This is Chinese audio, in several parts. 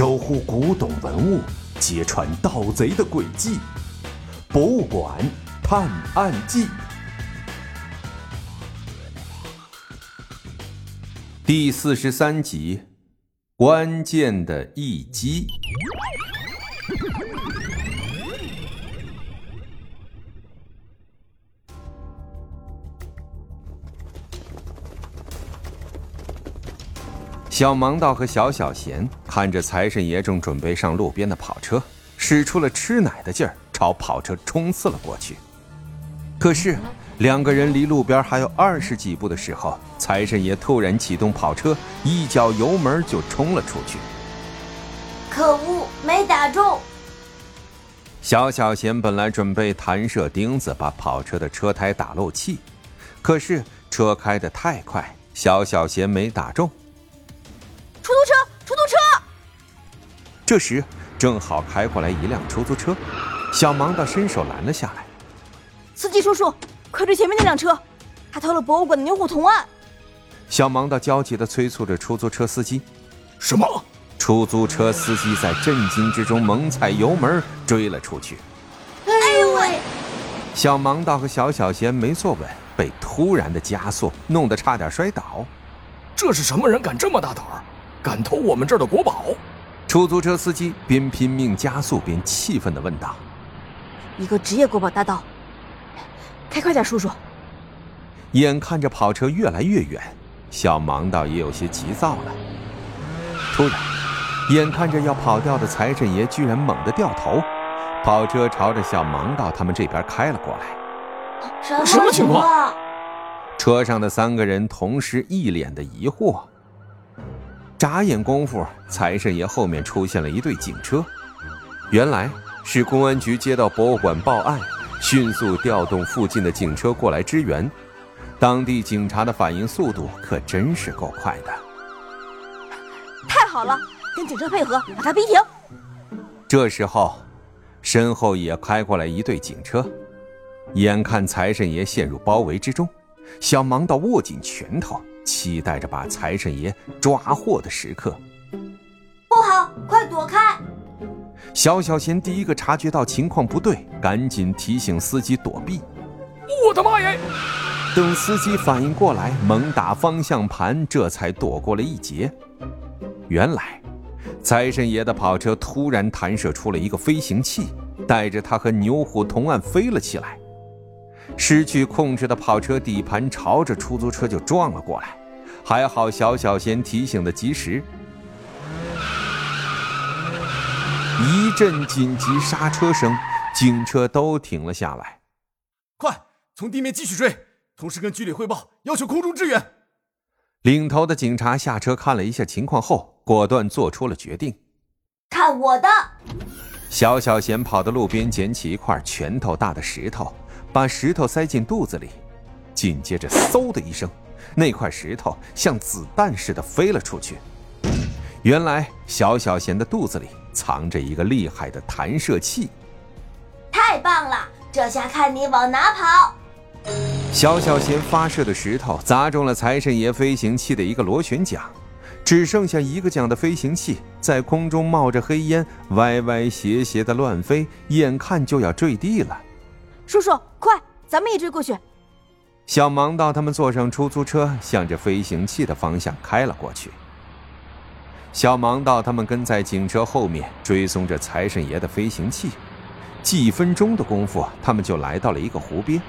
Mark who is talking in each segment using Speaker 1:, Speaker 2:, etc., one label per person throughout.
Speaker 1: 守护古董文物，揭穿盗贼的诡计，《博物馆探案记》第四十三集：关键的一击。小盲道和小小贤看着财神爷正准备上路边的跑车，使出了吃奶的劲儿，朝跑车冲刺了过去。可是，两个人离路边还有二十几步的时候，财神爷突然启动跑车，一脚油门就冲了出去。
Speaker 2: 可恶，没打中！
Speaker 1: 小小贤本来准备弹射钉子把跑车的车胎打漏气，可是车开得太快，小小贤没打中。
Speaker 3: 出租车，出租车！
Speaker 1: 这时正好开过来一辆出租车，小盲道伸手拦了下来。
Speaker 3: 司机叔叔，快追前面那辆车，他偷了博物馆的牛虎铜案。
Speaker 1: 小盲道焦急地催促着出租车司机。
Speaker 4: 什么？
Speaker 1: 出租车司机在震惊之中猛踩油门追了出去。
Speaker 2: 哎呦喂！
Speaker 1: 小盲道和小小贤没坐稳，被突然的加速弄得差点摔倒。
Speaker 4: 这是什么人敢这么大胆儿？敢偷我们这儿的国宝！
Speaker 1: 出租车司机边拼命加速边气愤地问道：“
Speaker 3: 一个职业国宝大盗，开快点，叔叔！”
Speaker 1: 眼看着跑车越来越远，小盲道也有些急躁了。突然，眼看着要跑掉的财神爷居然猛地掉头，跑车朝着小盲道他们这边开了过来。
Speaker 2: 什么情况？
Speaker 1: 车上的三个人同时一脸的疑惑。眨眼功夫，财神爷后面出现了一队警车，原来是公安局接到博物馆报案，迅速调动附近的警车过来支援。当地警察的反应速度可真是够快的。
Speaker 3: 太好了，跟警车配合，把他逼停。
Speaker 1: 这时候，身后也开过来一队警车，眼看财神爷陷入包围之中，小盲道握紧拳头。期待着把财神爷抓获的时刻，
Speaker 2: 不好，快躲开！
Speaker 1: 小小贤第一个察觉到情况不对，赶紧提醒司机躲避。
Speaker 4: 我的妈耶！
Speaker 1: 等司机反应过来，猛打方向盘，这才躲过了一劫。原来，财神爷的跑车突然弹射出了一个飞行器，带着他和牛虎同案飞了起来。失去控制的跑车底盘朝着出租车就撞了过来。还好小小贤提醒的及时，一阵紧急刹车声，警车都停了下来。
Speaker 4: 快，从地面继续追，同时跟局里汇报，要求空中支援。
Speaker 1: 领头的警察下车看了一下情况后，果断做出了决定。
Speaker 2: 看我的！
Speaker 1: 小小贤跑到路边，捡起一块拳头大的石头，把石头塞进肚子里，紧接着嗖的一声。那块石头像子弹似的飞了出去。原来小小贤的肚子里藏着一个厉害的弹射器。
Speaker 2: 太棒了！这下看你往哪跑！
Speaker 1: 小小贤发射的石头砸中了财神爷飞行器的一个螺旋桨，只剩下一个桨的飞行器在空中冒着黑烟，歪歪斜斜的乱飞，眼看就要坠地了。
Speaker 3: 叔叔，快，咱们也追过去！
Speaker 1: 小盲道他们坐上出租车，向着飞行器的方向开了过去。小盲道他们跟在警车后面，追踪着财神爷的飞行器。几分钟的功夫，他们就来到了一个湖边。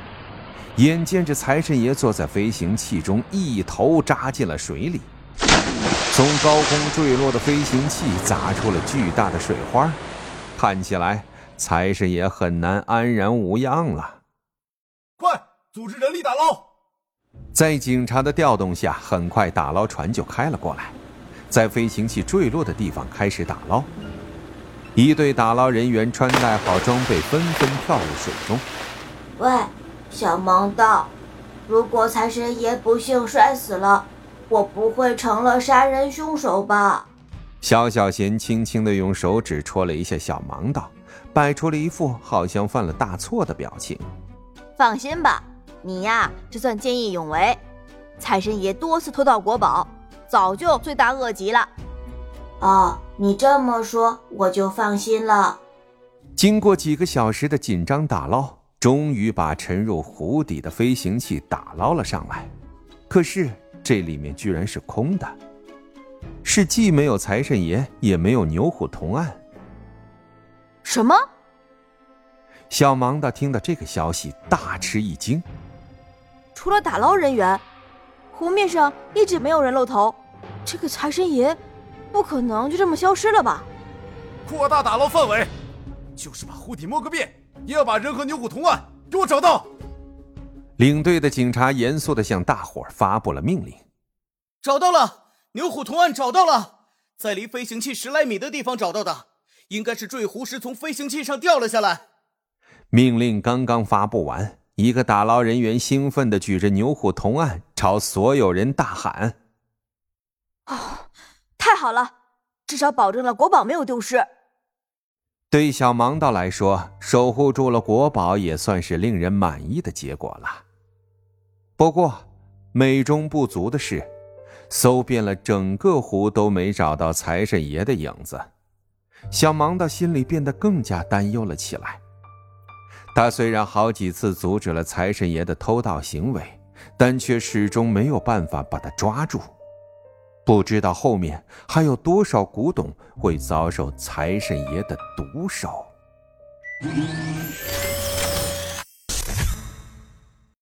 Speaker 1: 眼见着财神爷坐在飞行器中，一头扎进了水里。从高空坠落的飞行器砸出了巨大的水花，看起来财神爷很难安然无恙了。
Speaker 4: 快！组织人力打捞，
Speaker 1: 在警察的调动下，很快打捞船就开了过来，在飞行器坠落的地方开始打捞。一队打捞人员穿戴好装备，纷纷跳入水中。
Speaker 2: 喂，小盲道，如果财神爷不幸摔死了，我不会成了杀人凶手吧？
Speaker 1: 小小贤轻轻的用手指戳了一下小盲道，摆出了一副好像犯了大错的表情。
Speaker 3: 放心吧。你呀，这算见义勇为。财神爷多次偷盗国宝，早就罪大恶极了。
Speaker 2: 哦，你这么说我就放心了。
Speaker 1: 经过几个小时的紧张打捞，终于把沉入湖底的飞行器打捞了上来。可是这里面居然是空的，是既没有财神爷，也没有牛虎铜案。
Speaker 3: 什么？
Speaker 1: 小盲道听到这个消息，大吃一惊。
Speaker 3: 除了打捞人员，湖面上一直没有人露头。这个财神爷，不可能就这么消失了吧？
Speaker 4: 扩大打捞范围，就是把湖底摸个遍，也要把人和牛虎同案给我找到。
Speaker 1: 领队的警察严肃的向大伙发布了命令：
Speaker 5: 找到了，牛虎同案找到了，在离飞行器十来米的地方找到的，应该是坠湖时从飞行器上掉了下来。
Speaker 1: 命令刚刚发布完，一个打捞人员兴奋的举着牛虎铜案，朝所有人大喊：“
Speaker 3: 哦，太好了，至少保证了国宝没有丢失。”
Speaker 1: 对小盲道来说，守护住了国宝，也算是令人满意的结果了。不过，美中不足的是，搜遍了整个湖都没找到财神爷的影子。小芒的心里变得更加担忧了起来。他虽然好几次阻止了财神爷的偷盗行为，但却始终没有办法把他抓住。不知道后面还有多少古董会遭受财神爷的毒手。